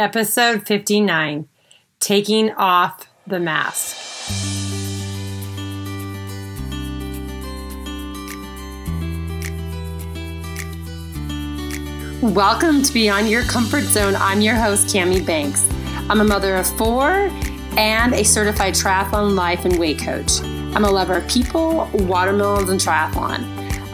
Episode 59 Taking Off the Mask. Welcome to Beyond Your Comfort Zone. I'm your host, Cami Banks. I'm a mother of four and a certified triathlon life and weight coach. I'm a lover of people, watermelons, and triathlon.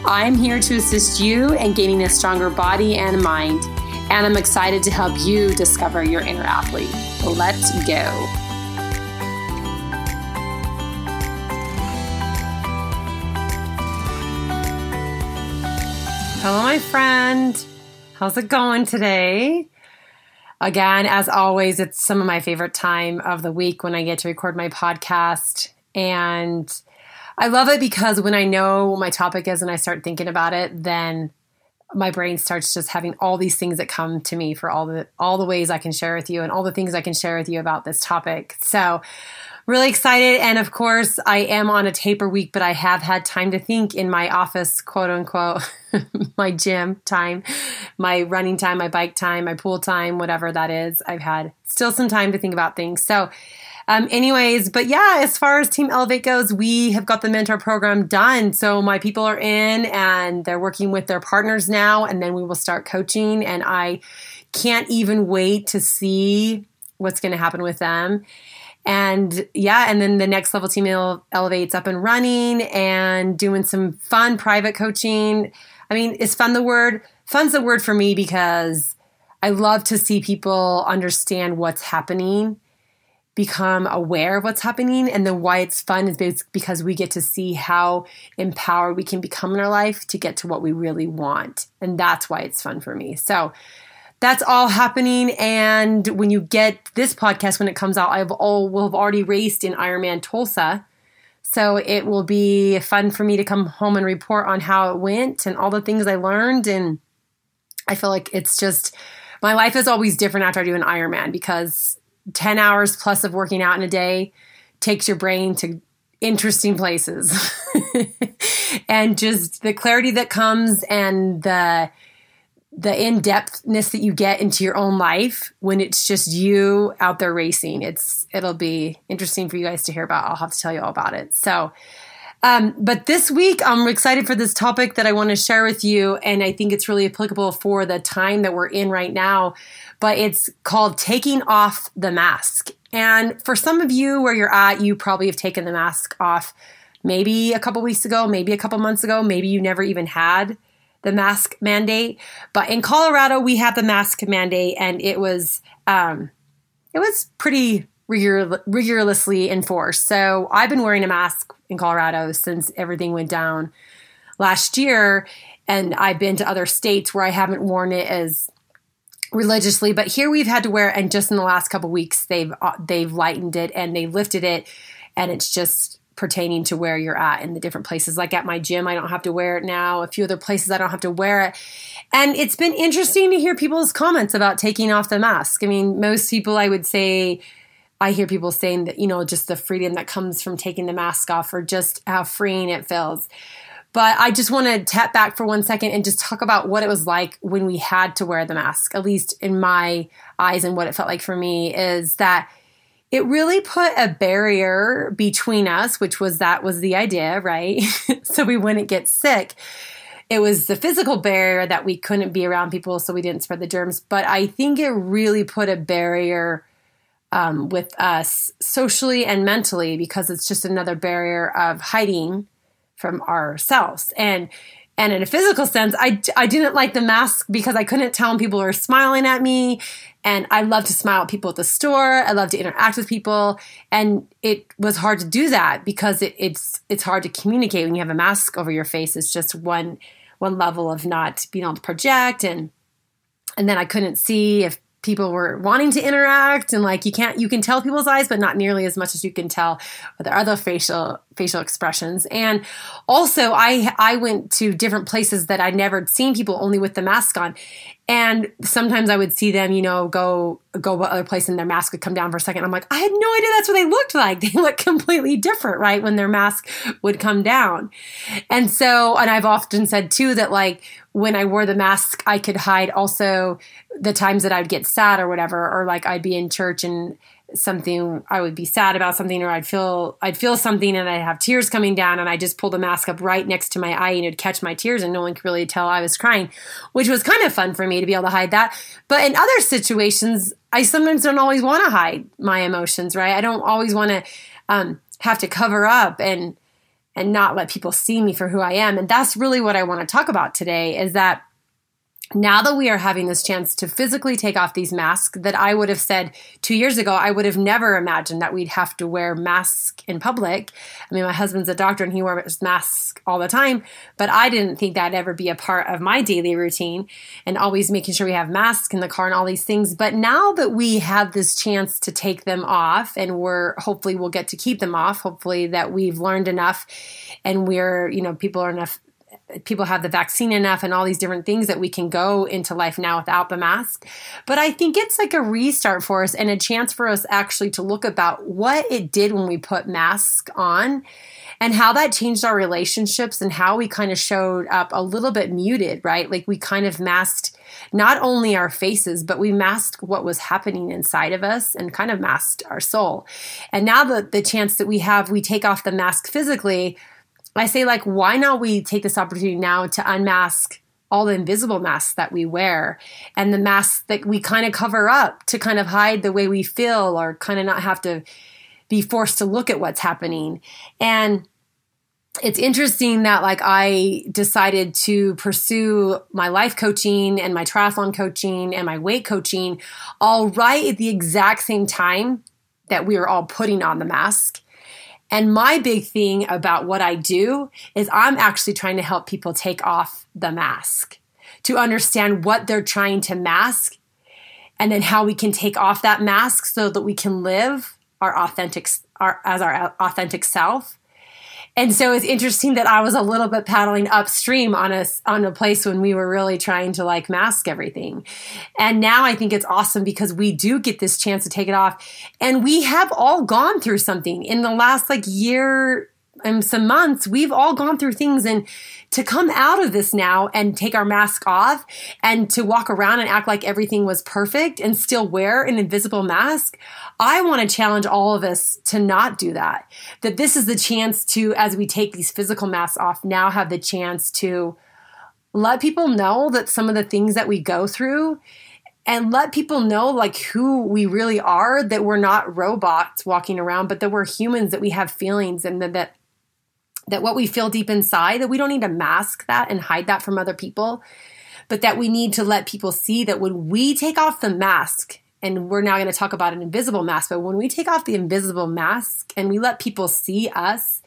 I'm here to assist you in gaining a stronger body and mind and I'm excited to help you discover your inner athlete. Let's go. Hello, my friend. How's it going today? Again, as always, it's some of my favorite time of the week when I get to record my podcast. And I love it because when I know what my topic is and I start thinking about it, then my brain starts just having all these things that come to me for all the all the ways I can share with you and all the things I can share with you about this topic. So really excited and of course I am on a taper week but I have had time to think in my office quote unquote my gym time, my running time, my bike time, my pool time, whatever that is. I've had still some time to think about things. So um, anyways, but yeah, as far as Team Elevate goes, we have got the mentor program done. So my people are in and they're working with their partners now, and then we will start coaching. And I can't even wait to see what's going to happen with them. And yeah, and then the next level team elevates up and running and doing some fun private coaching. I mean, is fun the word? Fun's the word for me because I love to see people understand what's happening become aware of what's happening. And then why it's fun is because we get to see how empowered we can become in our life to get to what we really want. And that's why it's fun for me. So that's all happening. And when you get this podcast, when it comes out, I've all will have already raced in Ironman Tulsa. So it will be fun for me to come home and report on how it went and all the things I learned. And I feel like it's just my life is always different after I do an Ironman because 10 hours plus of working out in a day takes your brain to interesting places. and just the clarity that comes and the the in-depthness that you get into your own life when it's just you out there racing. It's it'll be interesting for you guys to hear about. I'll have to tell you all about it. So um, but this week, I'm excited for this topic that I want to share with you, and I think it's really applicable for the time that we're in right now but it's called Taking Off the Mask. And for some of you where you're at, you probably have taken the mask off maybe a couple weeks ago, maybe a couple months ago, maybe you never even had the mask mandate. But in Colorado, we have the mask mandate, and it was um, it was pretty rigor- rigorously enforced. So I've been wearing a mask in Colorado since everything went down last year, and I've been to other states where I haven't worn it as religiously but here we've had to wear and just in the last couple weeks they've uh, they've lightened it and they lifted it and it's just pertaining to where you're at in the different places. Like at my gym I don't have to wear it now. A few other places I don't have to wear it. And it's been interesting to hear people's comments about taking off the mask. I mean most people I would say I hear people saying that you know just the freedom that comes from taking the mask off or just how freeing it feels but I just want to tap back for one second and just talk about what it was like when we had to wear the mask, at least in my eyes and what it felt like for me, is that it really put a barrier between us, which was that was the idea, right? so we wouldn't get sick. It was the physical barrier that we couldn't be around people so we didn't spread the germs. But I think it really put a barrier um, with us socially and mentally because it's just another barrier of hiding from ourselves. And and in a physical sense, I, I didn't like the mask because I couldn't tell when people were smiling at me. And I love to smile at people at the store. I love to interact with people. And it was hard to do that because it, it's it's hard to communicate when you have a mask over your face. It's just one one level of not being able to project and and then I couldn't see if people were wanting to interact and like you can't you can tell people's eyes but not nearly as much as you can tell with other facial facial expressions. And also i i went to different places that i'd never seen people only with the mask on And sometimes I would see them, you know, go go other place and their mask would come down for a second. I'm like, I had no idea that's what they looked like. They look completely different, right? When their mask would come down. And so, and I've often said too that like when I wore the mask, I could hide also the times that I'd get sad or whatever, or like I'd be in church and something I would be sad about something or I'd feel I'd feel something and I'd have tears coming down and I just pull the mask up right next to my eye and it'd catch my tears and no one could really tell I was crying, which was kind of fun for me to be able to hide that. But in other situations, I sometimes don't always want to hide my emotions, right? I don't always want to um, have to cover up and and not let people see me for who I am. And that's really what I want to talk about today is that now that we are having this chance to physically take off these masks that I would have said two years ago, I would have never imagined that we'd have to wear masks in public. I mean, my husband's a doctor and he wears masks all the time, but I didn't think that'd ever be a part of my daily routine and always making sure we have masks in the car and all these things. But now that we have this chance to take them off and we're hopefully we'll get to keep them off, hopefully that we've learned enough and we're, you know, people are enough people have the vaccine enough and all these different things that we can go into life now without the mask. But I think it's like a restart for us and a chance for us actually to look about what it did when we put masks on and how that changed our relationships and how we kind of showed up a little bit muted, right? Like we kind of masked not only our faces, but we masked what was happening inside of us and kind of masked our soul. And now the, the chance that we have, we take off the mask physically I say, like, why not we take this opportunity now to unmask all the invisible masks that we wear and the masks that we kind of cover up to kind of hide the way we feel or kind of not have to be forced to look at what's happening. And it's interesting that like I decided to pursue my life coaching and my triathlon coaching and my weight coaching all right at the exact same time that we were all putting on the mask and my big thing about what I do is I'm actually trying to help people take off the mask to understand what they're trying to mask and then how we can take off that mask so that we can live our authentic our, as our authentic self and so it's interesting that I was a little bit paddling upstream on a on a place when we were really trying to like mask everything. And now I think it's awesome because we do get this chance to take it off. And we have all gone through something in the last like year and some months. We've all gone through things and to come out of this now and take our mask off and to walk around and act like everything was perfect and still wear an invisible mask, I want to challenge all of us to not do that. That this is the chance to, as we take these physical masks off, now have the chance to let people know that some of the things that we go through and let people know like who we really are that we're not robots walking around but that we're humans that we have feelings and that, that that what we feel deep inside that we don't need to mask that and hide that from other people but that we need to let people see that when we take off the mask and we're now going to talk about an invisible mask but when we take off the invisible mask and we let people see us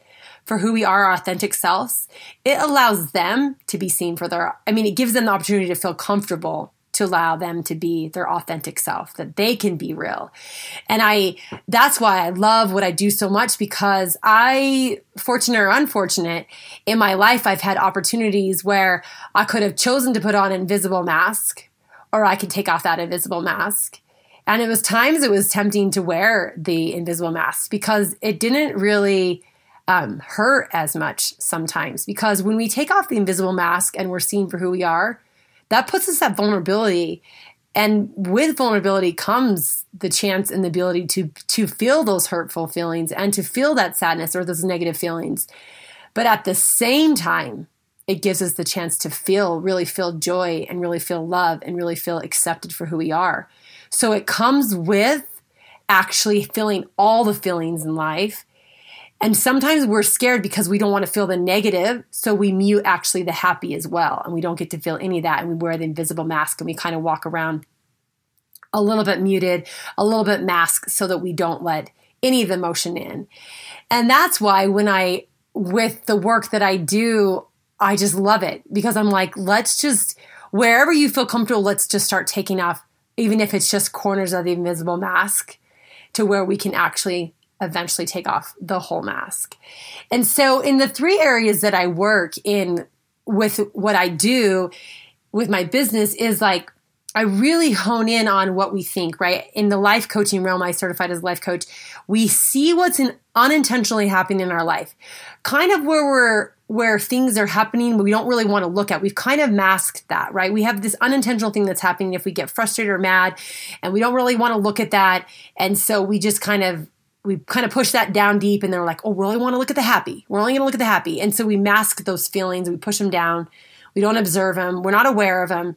for who we are our authentic selves it allows them to be seen for their i mean it gives them the opportunity to feel comfortable to allow them to be their authentic self, that they can be real. And I, that's why I love what I do so much because I, fortunate or unfortunate, in my life, I've had opportunities where I could have chosen to put on an invisible mask or I could take off that invisible mask. And it was times it was tempting to wear the invisible mask because it didn't really um, hurt as much sometimes. Because when we take off the invisible mask and we're seen for who we are, that puts us at vulnerability. And with vulnerability comes the chance and the ability to to feel those hurtful feelings and to feel that sadness or those negative feelings. But at the same time it gives us the chance to feel really feel joy and really feel love and really feel accepted for who we are. So it comes with actually feeling all the feelings in life and sometimes we're scared because we don't want to feel the negative. So we mute actually the happy as well. And we don't get to feel any of that. And we wear the invisible mask and we kind of walk around a little bit muted, a little bit masked so that we don't let any of the emotion in. And that's why when I, with the work that I do, I just love it because I'm like, let's just, wherever you feel comfortable, let's just start taking off, even if it's just corners of the invisible mask to where we can actually eventually take off the whole mask. And so, in the three areas that I work in with what I do with my business, is like I really hone in on what we think, right? In the life coaching realm, I certified as life coach. We see what's in, unintentionally happening in our life, kind of where we're where things are happening we don't really want to look at. We've kind of masked that, right? We have this unintentional thing that's happening if we get frustrated or mad, and we don't really want to look at that, and so we just kind of we kind of push that down deep, and then we're like, oh, we only want to look at the happy. We're only going to look at the happy, and so we mask those feelings. We push them down. We don't observe them. We're not aware of them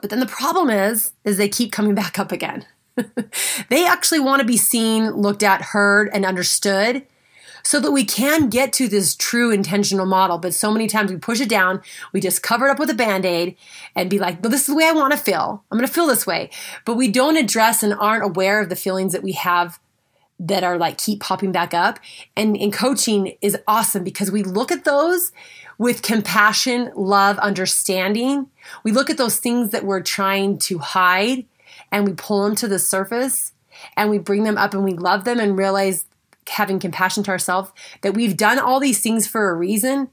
but then the problem is, is they keep coming back up again. they actually want to be seen, looked at, heard, and understood so that we can get to this true intentional model. But so many times we push it down, we just cover it up with a band aid and be like, well, this is the way I want to feel. I'm going to feel this way. But we don't address and aren't aware of the feelings that we have that are like keep popping back up. And in coaching is awesome because we look at those, with compassion, love, understanding. We look at those things that we're trying to hide and we pull them to the surface and we bring them up and we love them and realize having compassion to ourselves that we've done all these things for a reason.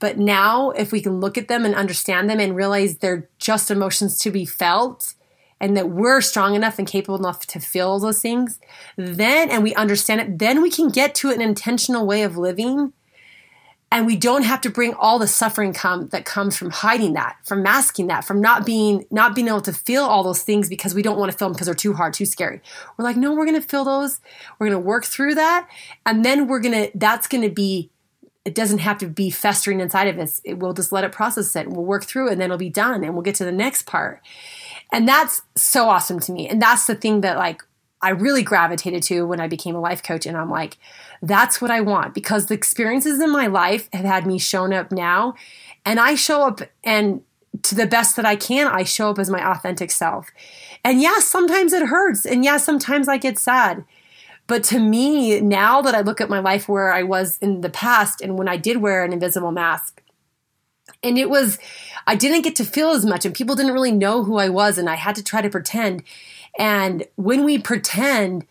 But now, if we can look at them and understand them and realize they're just emotions to be felt, and that we're strong enough and capable enough to feel those things, then, and we understand it, then we can get to an intentional way of living. And we don't have to bring all the suffering come that comes from hiding that from masking that from not being not being able to feel all those things because we don't want to feel them because they're too hard too scary. We're like no we're to feel those. We're to work through that. And then we're to that's to be it doesn't have to be festering inside of us. It, we'll just let it process it. And we'll work through it and then it'll be done and we'll get to the next part and that's so awesome to me and that's the thing that like I really gravitated to when I became a life coach. And I'm like, that's what I want because the experiences in my life have had me shown up now. And I show up and to the best that I can, I show up as my authentic self. And yes, yeah, sometimes it hurts. And yes, yeah, sometimes I get sad. But to me, now that I look at my life where I was in the past and when I did wear an invisible mask, and it was, I didn't get to feel as much, and people didn't really know who I was, and I had to try to pretend. And when we pretend,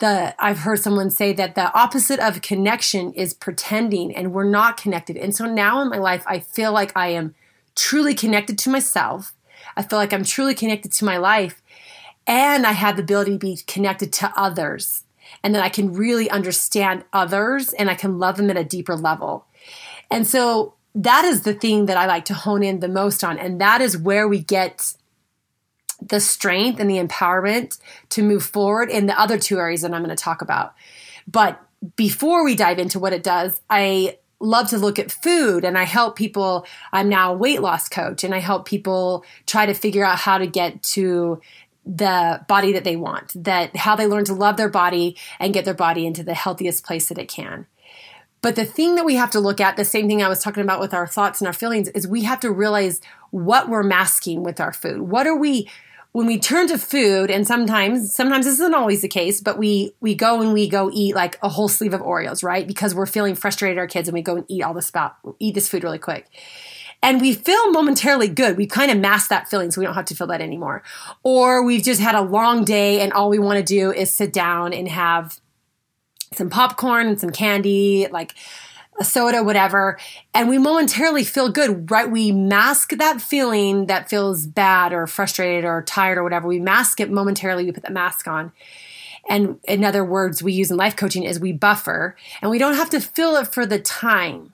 the I've heard someone say that the opposite of connection is pretending and we're not connected. And so now in my life I feel like I am truly connected to myself. I feel like I'm truly connected to my life and I have the ability to be connected to others and that I can really understand others and I can love them at a deeper level. And so that is the thing that I like to hone in the most on and that is where we get the strength and the empowerment to move forward in the other two areas that I'm going to talk about. But before we dive into what it does, I love to look at food and I help people. I'm now a weight loss coach and I help people try to figure out how to get to the body that they want, that how they learn to love their body and get their body into the healthiest place that it can. But the thing that we have to look at, the same thing I was talking about with our thoughts and our feelings, is we have to realize what we're masking with our food. What are we when we turn to food and sometimes sometimes this isn't always the case but we we go and we go eat like a whole sleeve of oreos right? Because we're feeling frustrated our kids and we go and eat all this about eat this food really quick. And we feel momentarily good. We kind of mask that feeling so we don't have to feel that anymore. Or we've just had a long day and all we want to do is sit down and have some popcorn and some candy like a soda, whatever, and we momentarily feel good, right? We mask that feeling that feels bad or frustrated or tired or whatever. We mask it momentarily. We put the mask on. And in other words, we use in life coaching is we buffer and we don't have to feel it for the time.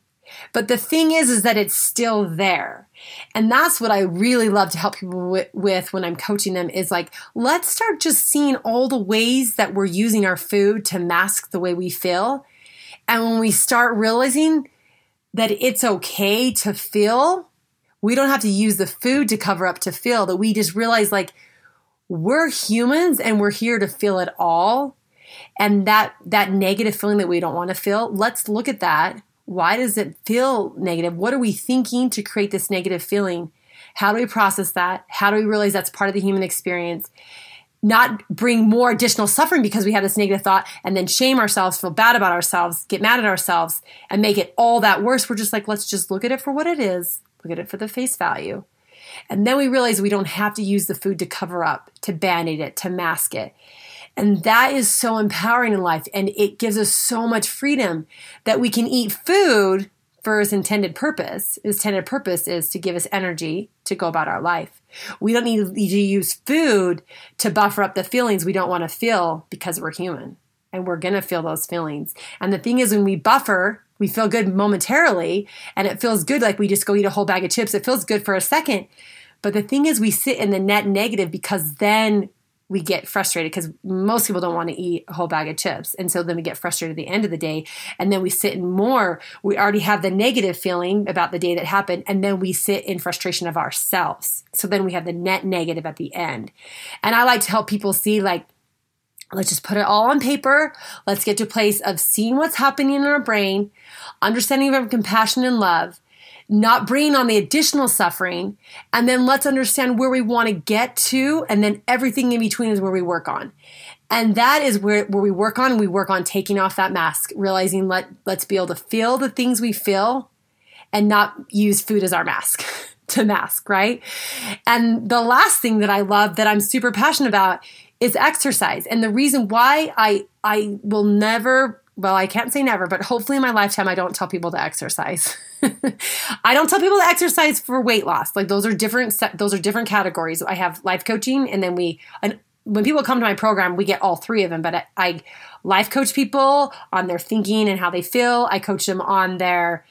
But the thing is, is that it's still there. And that's what I really love to help people with, when I'm coaching them is like, let's start just seeing all the ways that we're using our food to mask the way we feel and when we start realizing that it's okay to feel, we don't have to use the food to cover up to feel, that we just realize like we're humans and we're here to feel it all. And that that negative feeling that we don't want to feel, let's look at that. Why does it feel negative? What are we thinking to create this negative feeling? How do we process that? How do we realize that's part of the human experience? not bring more additional suffering because we have this negative thought and then shame ourselves, feel bad about ourselves, get mad at ourselves, and make it all that worse. We're just like, let's just look at it for what it is, look at it for the face value. And then we realize we don't have to use the food to cover up, to band aid it, to mask it. And that is so empowering in life. And it gives us so much freedom that we can eat food for its intended purpose. Its intended purpose is to give us energy to go about our life. We don't need to use food to buffer up the feelings we don't want to feel because we're human and we're going to feel those feelings. And the thing is, when we buffer, we feel good momentarily and it feels good like we just go eat a whole bag of chips. It feels good for a second. But the thing is, we sit in the net negative because then we get frustrated because most people don't want to eat a whole bag of chips. And so then we get frustrated at the end of the day. And then we sit in more. We already have the negative feeling about the day that happened. And then we sit in frustration of ourselves. So then we have the net negative at the end. And I like to help people see like, let's just put it all on paper. Let's get to a place of seeing what's happening in our brain, understanding of compassion and love, not bringing on the additional suffering. And then let's understand where we want to get to. And then everything in between is where we work on. And that is where, where we work on. We work on taking off that mask, realizing let, let's be able to feel the things we feel and not use food as our mask. to mask, right? And the last thing that I love that I'm super passionate about is exercise. And the reason why I I will never well, I can't say never, but hopefully in my lifetime, I don't tell people to exercise. I don't tell people to exercise for weight loss. Like those are different. Those are different categories. I have life coaching, and then we. When people come to my program, we get all three of them. But I, I life coach people on their thinking and how they feel. I coach them on their,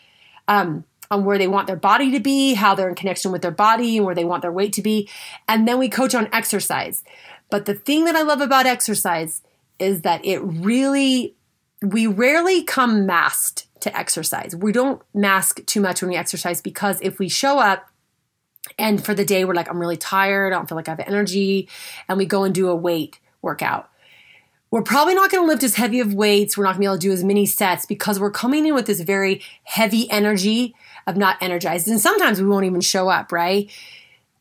um, on where they want their body to be, how they're in connection with their body, and where they want their weight to be, and then we coach on exercise. But the thing that I love about exercise is that it really we rarely come masked to exercise. We don't mask too much when we exercise because if we show up and for the day we're like, I'm really tired, I don't feel like I have energy, and we go and do a weight workout. We're probably not going to lift as heavy of weights. We're not going to be able to do as many sets because we're coming in with this very heavy energy of not energized. And sometimes we won't even show up, right?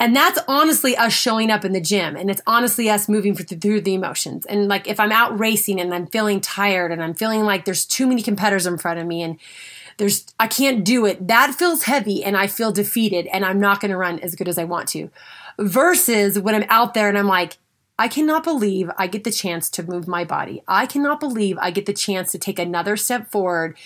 And that's honestly us showing up in the gym. And it's honestly us moving through the emotions. And like if I'm out racing and I'm feeling tired and I'm feeling like there's too many competitors in front of me and there's I can't do it, that feels heavy and I feel defeated and I'm not going to run as good as I want to. Versus when I'm out there and I'm like, I cannot believe I get the chance to move my body. I cannot believe I get the chance to take another step forward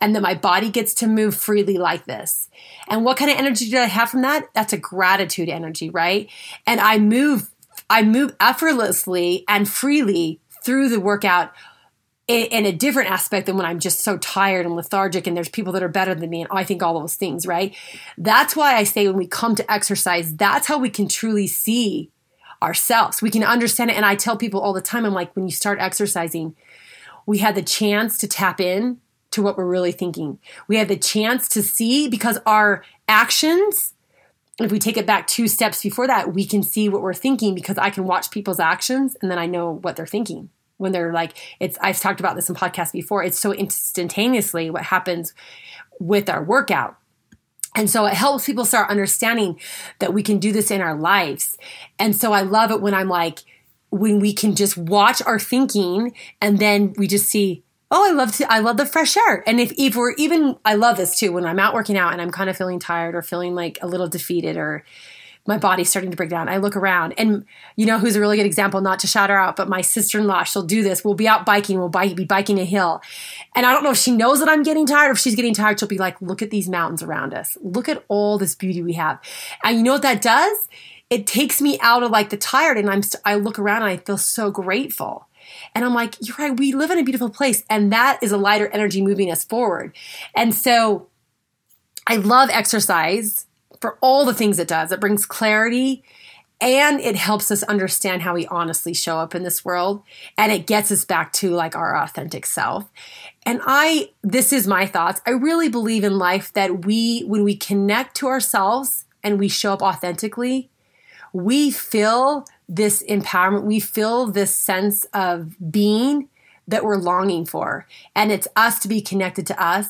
and that my body gets to move freely like this. And what kind of energy did I have from that? That's a gratitude energy, right? And I move, I move effortlessly and freely through the workout in, a different aspect than when I'm just so tired and lethargic and there's people that are better than me and I think all those things, right? That's why I say when we come to exercise, that's how we can truly see ourselves. We can understand it. And I tell people all the time, I'm like, when you start exercising, we had the chance to tap in to what we're really thinking. We had the chance to see because our actions, if we take it back two steps before that, we can see what we're thinking because I can watch people's actions and then I know what they're thinking. When they're like, it's, I've talked about this in podcasts before, it's so instantaneously what happens with our workout and so it helps people start understanding that we can do this in our lives. And so I love it when I'm like, when we can just watch our thinking and then we just see, oh, I love to, I love the fresh air. And if, if we're even, I love this too, when I'm out working out and I'm kind of feeling tired or feeling like a little defeated or my body's starting to break down. I look around and you know who's a really good example, not to shout her out, but my sister-in-law, she'll do this. We'll be out biking, we'll be biking a hill. And I don't know if she knows that I'm getting tired or if she's getting tired, she'll be like, look at these mountains around us. Look at all this beauty we have. And you know what that does? It takes me out of like the tired and I'm, st- I look around and I feel so grateful. And I'm like, you're right, we live in a beautiful place. And that is a lighter energy moving us forward. And so I love exercise for all the things it does. It brings clarity and it helps us understand how we honestly show up in this world and it gets us back to like our authentic self. And I this is my thoughts. I really believe in life that we when we connect to ourselves and we show up authentically, we feel this empowerment, we feel this sense of being that we're longing for. And it's us to be connected to us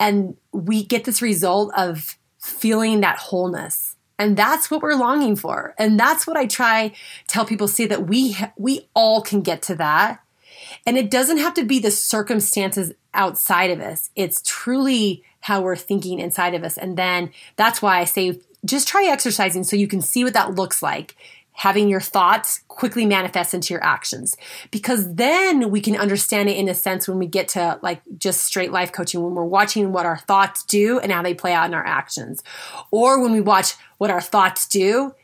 and we get this result of feeling that wholeness. And that's what we're longing for. And that's what I try tell people see that we we all can get to that. And it doesn't have to be the circumstances outside of us. It's truly how we're thinking inside of us. And then that's why I say just try exercising so you can see what that looks like. Having your thoughts quickly manifest into your actions because then we can understand it in a sense when we get to like just straight life coaching when we're watching what our thoughts do and how they play out in our actions or when we watch what our thoughts do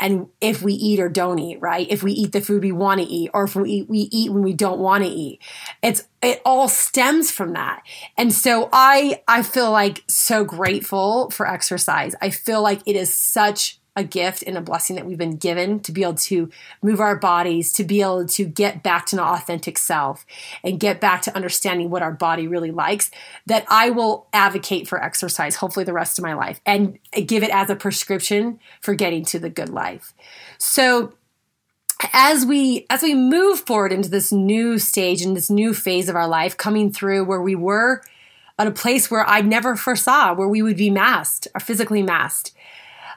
and if we eat or don't eat, right? If we eat the food we want to eat, or if we eat, we eat when we don't want to eat. It's it all stems from that. And so I I feel like so grateful for exercise. I feel like it is such a gift and a blessing that we've been given to be able to move our bodies, to be able to get back to an authentic self and get back to understanding what our body really likes, that I will advocate for exercise, hopefully the rest of my life, and give it as a prescription for getting to the good life. So, as we as we move forward into this new stage and this new phase of our life coming through where we were at a place where I never foresaw where we would be masked or physically masked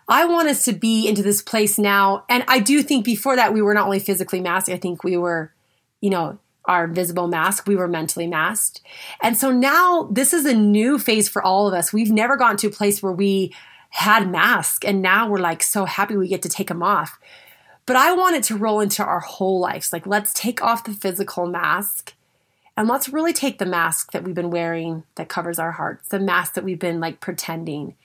I want us to be into this place now. And I do think before that, we were not only physically masked, I think we were, you know, our visible mask, we were mentally masked. And so now this is a new phase for all of us. We've never gotten to a place where we had masks and now we're like so happy we get to take them off. But I want it to roll into our whole lives. Like, let's take off the physical mask and let's really take the mask that we've been wearing that covers our hearts, the mask that we've been like pretending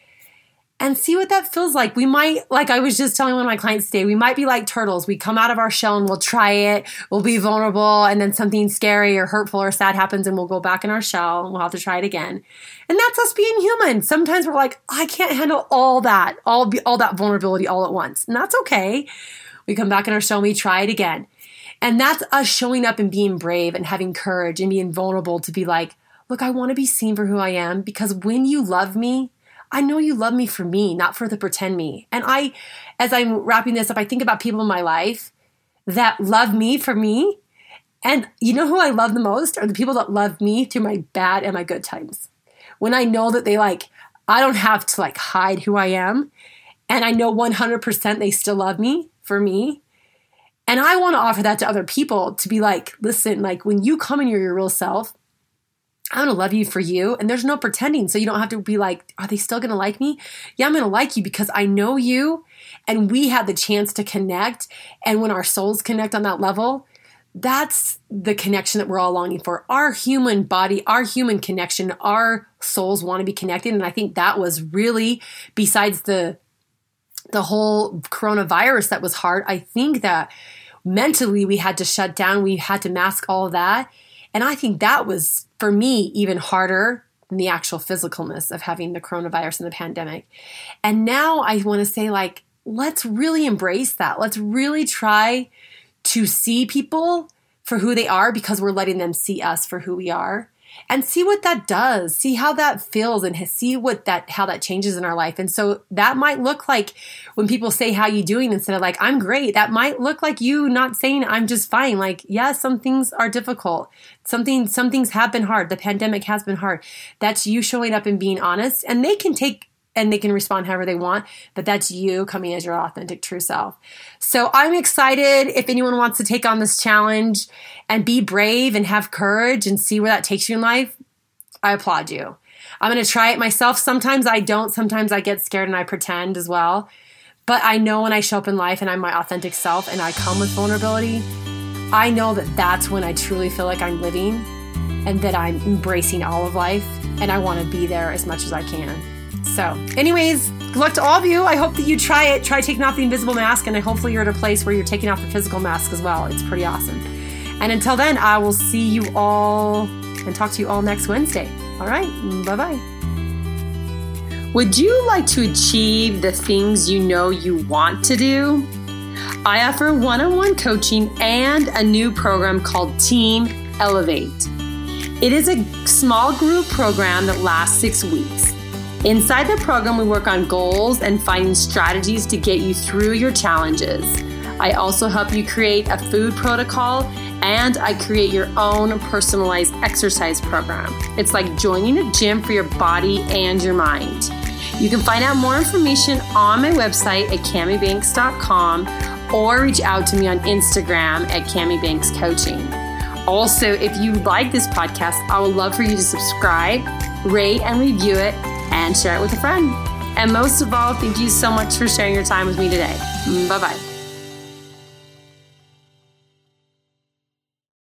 and see what that feels like. We might, like I was just telling one of my clients today, we might be like turtles. We come out of our shell and we'll try it, we'll be vulnerable, and then something scary or hurtful or sad happens and we'll go back in our shell and we'll have to try it again. And that's us being human. Sometimes we're like, I can't handle all that, all, all that vulnerability all at once. And that's okay. We come back in our shell and we try it again. And that's us showing up and being brave and having courage and being vulnerable to be like, look, I want to be seen for who I am because when you love me, I know you love me for me, not for the pretend me. And I, as I'm wrapping this up, I think about people in my life that love me for me. And you know who I love the most are the people that love me through my bad and my good times. When I know that they like, I don't have to like hide who I am. And I know 100% they still love me for me. And I want to offer that to other people to be like, listen, like when you come in your, your real self, I'm gonna love you for you. And there's no pretending. So you don't have to be like, are they still gonna like me? Yeah, I'm gonna like you because I know you and we had the chance to connect. And when our souls connect on that level, that's the connection that we're all longing for. Our human body, our human connection, our souls want to be connected. And I think that was really, besides the the whole coronavirus that was hard, I think that mentally we had to shut down, we had to mask all that. And I think that was for me, even harder than the actual physicalness of having the coronavirus and the pandemic. And now I want to say, like, let's really embrace that. Let's really try to see people for who they are because we're letting them see us for who we are and see what that does see how that feels and see what that how that changes in our life. And so that might look like when people say how you doing? instead of like i'm great. That might look like you not saying i'm just fine. Like yeah some things are difficult. Something some things have been hard. The pandemic has been hard. That's you showing up and being honest and they can take and they can respond however they want, but that's you coming as your authentic true self. So I'm excited if anyone wants to take on this challenge and be brave and have courage and see where that takes you in life. I applaud you. I'm going to try it myself. Sometimes I don't. Sometimes I get scared and I pretend as well. But I know when I show up in life and I'm my authentic self and I come with vulnerability, I know that that's when I truly feel like I'm living and that I'm embracing all of life and I want to be there as much as I can. So, anyways, good luck to all of you. I hope that you try it. Try taking off the invisible mask, and hopefully you're at a place where you're taking off the physical mask as well. It's pretty awesome. And until then, I will see you all and talk to you all next Wednesday. All right, bye bye. Would you like to achieve the things you know you want to do? I offer one on one coaching and a new program called Team Elevate. It is a small group program that lasts six weeks. Inside the program, we work on goals and finding strategies to get you through your challenges. I also help you create a food protocol and I create your own personalized exercise program. It's like joining a gym for your body and your mind. You can find out more information on my website at camibanks.com or reach out to me on Instagram at Cami Coaching. Also, if you like this podcast, I would love for you to subscribe, rate, and review it and share it with a friend. And most of all, thank you so much for sharing your time with me today. Bye bye.